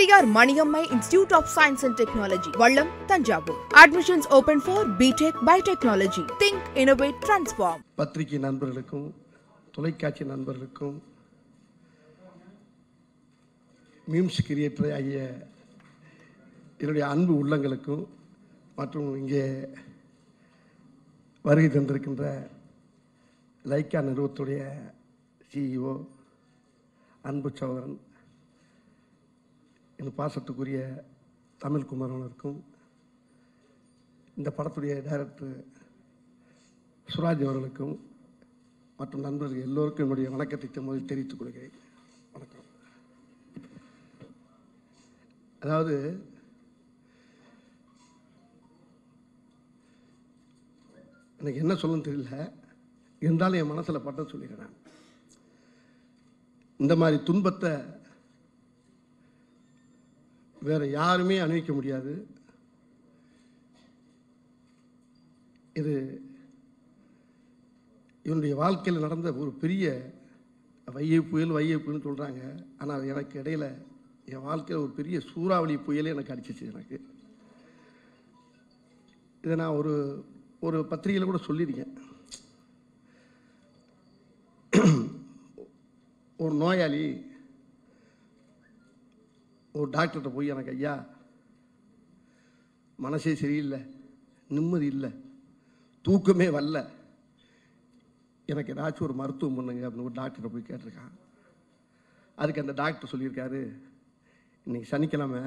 Periyar Maniammai institute of science and technology Vallam Thanjavur admissions open for BTech biotechnology think innovate transform பத்திரிகை நண்பர்களுக்கும் தொலைக்காட்சி நண்பர்களுக்கும் memes creator ஆகிய என்னுடைய அன்பு உள்ளங்களுக்கும் மற்றும் இங்கே வருகை தந்திருக்கின்ற லைக்கா நிறுவனத்துடைய சிஇஓ அன்பு சோதரன் என் பாசத்துக்குரிய தமிழ் குமரனுக்கும் இந்த படத்துடைய டைரக்டர் சுராஜ் அவர்களுக்கும் மற்றும் நண்பர்கள் எல்லோருக்கும் என்னுடைய வணக்கத்தை முதல் தெரிவித்துக் கொள்கிறேன். வணக்கம். அதாவது எனக்கு என்ன சொல்லணும்னு தெரியல. இருந்தாலும் என் மனசில் பட்டம் சொல்லிடுறேன் இந்த மாதிரி துன்பத்தை வேற யாருமே அனுபவிக்க முடியாது. இது இவனுடைய வாழ்க்கையில் நடந்த ஒரு பெரிய வையை புயல் வையை புயல்னு சொல்கிறாங்க ஆனால் எனக்கு இடையில் என் வாழ்க்கையில் ஒரு பெரிய சூறாவளி புயலே எனக்கு அடிச்சிச்சு எனக்கு. இதை நான் ஒரு ஒரு பத்திரிகையில் கூட சொல்லியிருக்கேன். ஒரு நோயாளி ஒரு டாக்டர்கிட்ட போய் எனக்கு ஐயா மனசே சரியில்லை நிம்மதி இல்லை தூக்கமே வரல. எனக்கு ஏதாச்சும் ஒரு மருத்துவம் பண்ணுங்க அப்படின்னு ஒரு டாக்டரை போய் கேட்டிருக்கான். அதுக்கு அந்த டாக்டர் சொல்லியிருக்காரு இன்னைக்கு சனிக்கிழமை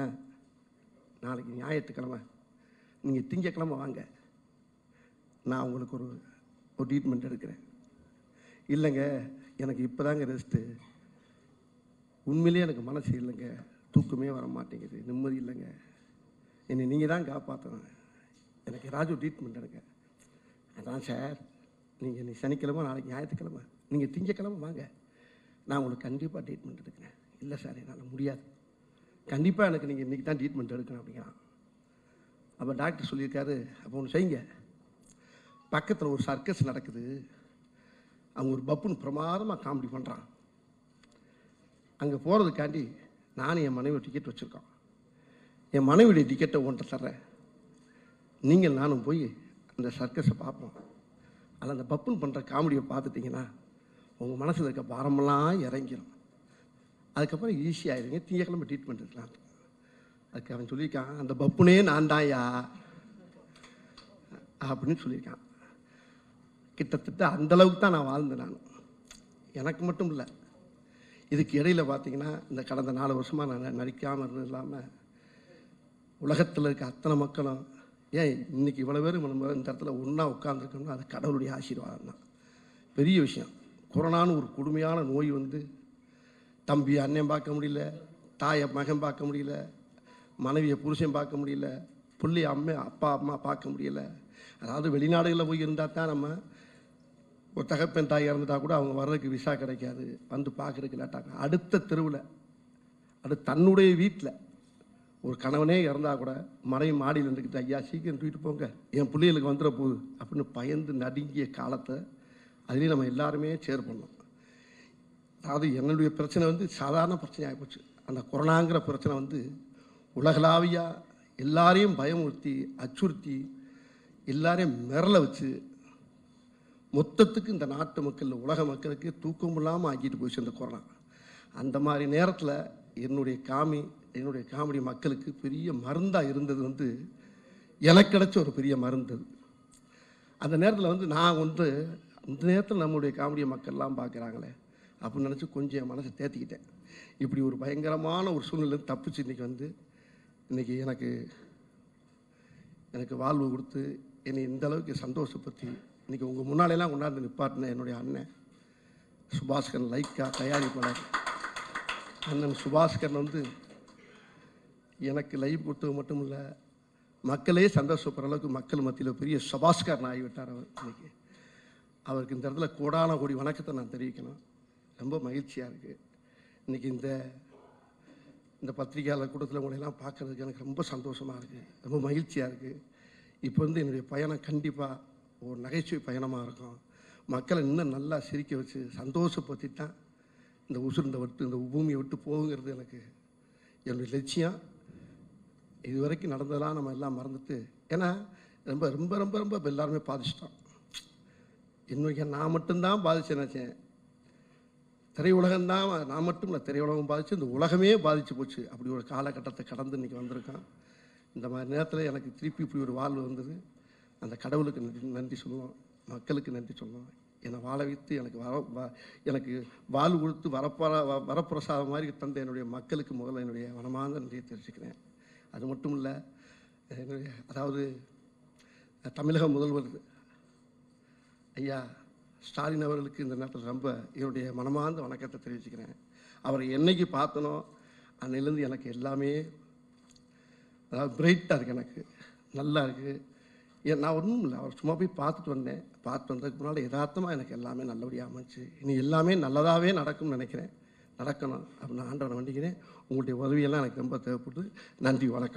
நாளைக்கு ஞாயிற்றுக்கிழமை நீங்கள் திங்கக்கிழமை வாங்க. நான் உங்களுக்கு ஒரு ஒரு ட்ரீட்மெண்ட் எடுக்கிறேன். இல்லைங்க எனக்கு இப்போதாங்க ரெஸ்ட்டு உண்மையிலேயே எனக்கு மனசு இல்லைங்க. தூக்கமே வர மாட்டேங்குது நிம்மதி இல்லைங்க. என்னை நீங்கள் தான் காப்பாற்றணும் எனக்கு ஏதாச்சும் ட்ரீட்மெண்ட் எடுங்க. அதான் சார் நீங்கள் இன்னைக்கு சனிக்கிழமை நாளைக்கு ஞாயிற்றுக்கிழமை. நீங்கள் திங்கக்கிழமை வாங்க. நான் உங்களுக்கு கண்டிப்பாக ட்ரீட்மெண்ட் எடுக்கிறேன். இல்லை சார் என்னால் முடியாது. கண்டிப்பாக எனக்கு நீங்கள் இன்றைக்கி தான் ட்ரீட்மெண்ட் எடுக்கணும் அப்படிங்கிறான். அப்போ டாக்டர் சொல்லியிருக்காரு அப்போ ஒன்று செய்யுங்க. பக்கத்தில் ஒரு சர்க்கஸ் நடக்குது. அவங்க ஒரு பப்புன்னு பிரமாதமாக காமெடி பண்ணுறான் அங்கே போகிறதுக்காண்டி நானும் என் மனைவி டிக்கெட் வச்சுருக்கோம். என் மனைவியுடைய டிக்கெட்டை ஒன்றை தர்றேன். நீங்கள் நானும் போய் அந்த சர்க்கஸை பார்ப்போம். அதில் அந்த பப்புன்னு பண்ணுற காமெடியை பார்த்துட்டிங்கன்னா உங்கள் மனசில் இருக்க பாரமெல்லாம் இறங்கிடும் அதுக்கப்புறம் ஈஸியாகிடுங்க தீயக்கிழமை ட்ரீட்மெண்ட் இருக்கலாம். அதுக்கு அவன் சொல்லியிருக்கான் அந்த பப்புனே நான் தான்யா அப்படின்னு சொல்லியிருக்கான். கிட்டத்தட்ட அந்தளவுக்கு தான் நான் வாழ்ந்தேன் நான். எனக்கு மட்டும் இல்லை. இதுக்கு இடையில பார்த்தீங்கன்னா இந்த கடந்த நாலு வருஷமாக நான் நடிக்காமல் இருந்தது இல்லாமல் உலகத்தில் இருக்க அத்தனை மக்களும் ஏன் இன்னைக்கு இவ்வளோ பேர் நம்ம இந்த இடத்துல ஒன்றா உட்காந்துருக்கோம்னா அது கடவுளுடைய ஆசீர்வாதம் தான். பெரிய விஷயம். கொரோனான்னு ஒரு கொடுமையான நோய் வந்து தம்பி அண்ணன் பார்க்க முடியல தாயை மகன் பார்க்க முடியல மனைவியை புருஷன் பார்க்க முடியல பிள்ளை அம்மை அப்பா அம்மா பார்க்க முடியல. அதாவது வெளிநாடுகளில் போய் இருந்தால் தான் நம்ம ஒரு தகப்பன் தாய் இறந்துட்டா கூட அவங்க வர்றதுக்கு விசா கிடைக்காது. வந்து பார்க்கறதுக்கு லேட்டாங்க அடுத்த தெருவில் அது தன்னுடைய வீட்டில் ஒரு கணவனே இறந்தால் கூட மறை மாடியில் இருந்துக்கிட்டு ஐயா சீக்கிரம் தூக்கிட்டு போங்க. என் பிள்ளைகளுக்கு வந்துட போகுது. அப்படின்னு பயந்து நடுங்கிய காலத்தை அதுலேயும் நம்ம எல்லாருமே சேர் பண்ணோம். அதாவது என்னுடைய பிரச்சனை வந்து சாதாரண பிரச்சனை ஆகிப்போச்சு அந்த கொரோனாங்கிற பிரச்சனை வந்து உலகளாவியாக எல்லாரையும் பயமுறுத்தி அச்சுறுத்தி எல்லாரையும் மிரள வச்சு மொத்தத்துக்கு இந்த நாட்டு மக்கள் உலக மக்களுக்கு தூக்கம் இல்லாமல் ஆக்கிட்டு போச்சு இந்த கொரோனா அந்த மாதிரி நேரத்தில் என்னுடைய காமி என்னுடைய காமெடி மக்களுக்கு பெரிய மருந்தாக இருந்தது வந்து எனக்கு கிடைச்ச ஒரு பெரிய மருந்து அது. அந்த நேரத்தில் வந்து நான் வந்து அந்த நேரத்தில் நம்மளுடைய காமெடியை மக்கள்லாம் பார்க்குறாங்களே அப்படின்னு நினச்சி கொஞ்சம் என் மனசை தேத்திக்கிட்டேன் இப்படி ஒரு பயங்கரமான ஒரு சூழ்நிலை தப்பிச்சு இன்றைக்கி வந்து இன்றைக்கி எனக்கு எனக்கு வாழ்வு கொடுத்து என்னை இந்த அளவுக்கு சந்தோஷப்படுத்தி இன்றைக்கி உங்கள் முன்னாலெல்லாம் கொண்டாந்து நிப்பாட்டின என்னுடைய அண்ணன் சுபாஸ்கரன் லைக்கா தயாரிப்பாளர் அண்ணன் சுபாஸ்கரன் வந்து எனக்கு லைவ் கொடுத்தது மட்டும் இல்லை மக்களே சந்தோஷப்படுற அளவுக்கு மக்கள் மத்தியில் பெரிய சுபாஸ்கரன் ஆகிவிட்டார் அவர் இன்னைக்கு. அவருக்கு இந்த இடத்துல கோடான கோடி வணக்கத்தை நான் தெரிவிக்கணும். ரொம்ப மகிழ்ச்சியாக இருக்குது இன்றைக்கி இந்த இந்த பத்திரிகையாளர் கூட்டத்தில் உங்களையெல்லாம் பார்க்கறதுக்கு எனக்கு ரொம்ப சந்தோஷமாக இருக்குது ரொம்ப மகிழ்ச்சியாக இருக்குது இப்போ வந்து என்னுடைய பயணம் கண்டிப்பாக ஒரு நகைச்சுவை பயணமாக இருக்கும். மக்களை இன்னும் நல்லா சிரிக்க வச்சு சந்தோஷப்படுத்தி தான் இந்த உசுருந்த விட்டு இந்த பூமியை விட்டு போகுங்கிறது எனக்கு என்னுடைய லட்சியம். இது வரைக்கும் நடந்ததெல்லாம் நம்ம எல்லாம் மறந்துட்டு ஏன்னா ரொம்ப ரொம்ப ரொம்ப ரொம்ப இப்போ எல்லாருமே பாதிச்சிட்டோம். இன்னைக்கு நான் மட்டும்தான் பாதிச்சேன் நினச்சேன். திரையுலகம் தான் நான் மட்டும் இல்லை திரையுலகம் பாதிச்சு இந்த உலகமே பாதிச்சு போச்சு. அப்படி ஒரு காலகட்டத்தை கடந்து இன்னைக்கு வந்திருக்கான் இந்த மாதிரி நேரத்தில் எனக்கு திருப்பி இப்படி ஒரு வாழ்வு வந்தது. அந்த கடவுளுக்கு நன்றி நன்றி சொல்லணும் மக்களுக்கு நன்றி சொல்லணும் என்னை வாழ வைத்து எனக்கு வர வ- எனக்கு வாழ் கொடுத்து வரப்பற வ- வரப்பிரசாதம் மாதிரி தந்த என்னுடைய மக்களுக்கு முதல்ல என்னுடைய மனமார்ந்த நன்றியை தெரிவிச்சுக்கிறேன். அது மட்டும் இல்லை என்னுடைய அதாவது தமிழக முதல்வர் ஐயா ஸ்டாலின் அவர்களுக்கு இந்த நேரத்தில் ரொம்ப என்னுடைய மனமார்ந்த வணக்கத்தை தெரிவிச்சுக்கிறேன். அவரை என்னைக்கு பார்த்தனோ அன்னையிலேருந்து எனக்கு எல்லாமே அதாவது பிரைட்டாக இருக்குது எனக்கு. நல்லா இருக்குது நான் ஒன்றும் இல்லை. அவர் சும்மா போய் பார்த்துட்டு வந்தேன். பார்த்து வந்ததுக்கு முன்னால் யதார்த்தமாக எனக்கு எல்லாமே நல்லபடியாக அமைச்சு இனி எல்லாமே நல்லதாகவே நடக்கும்னு நினைக்கிறேன். நடக்கணும் அப்படின்னு ஆண்டவனை வண்டிக்கிறேன். உங்களுடைய உதவியெல்லாம் எனக்கு ரொம்ப தேவைப்படுது. நன்றி வணக்கம்.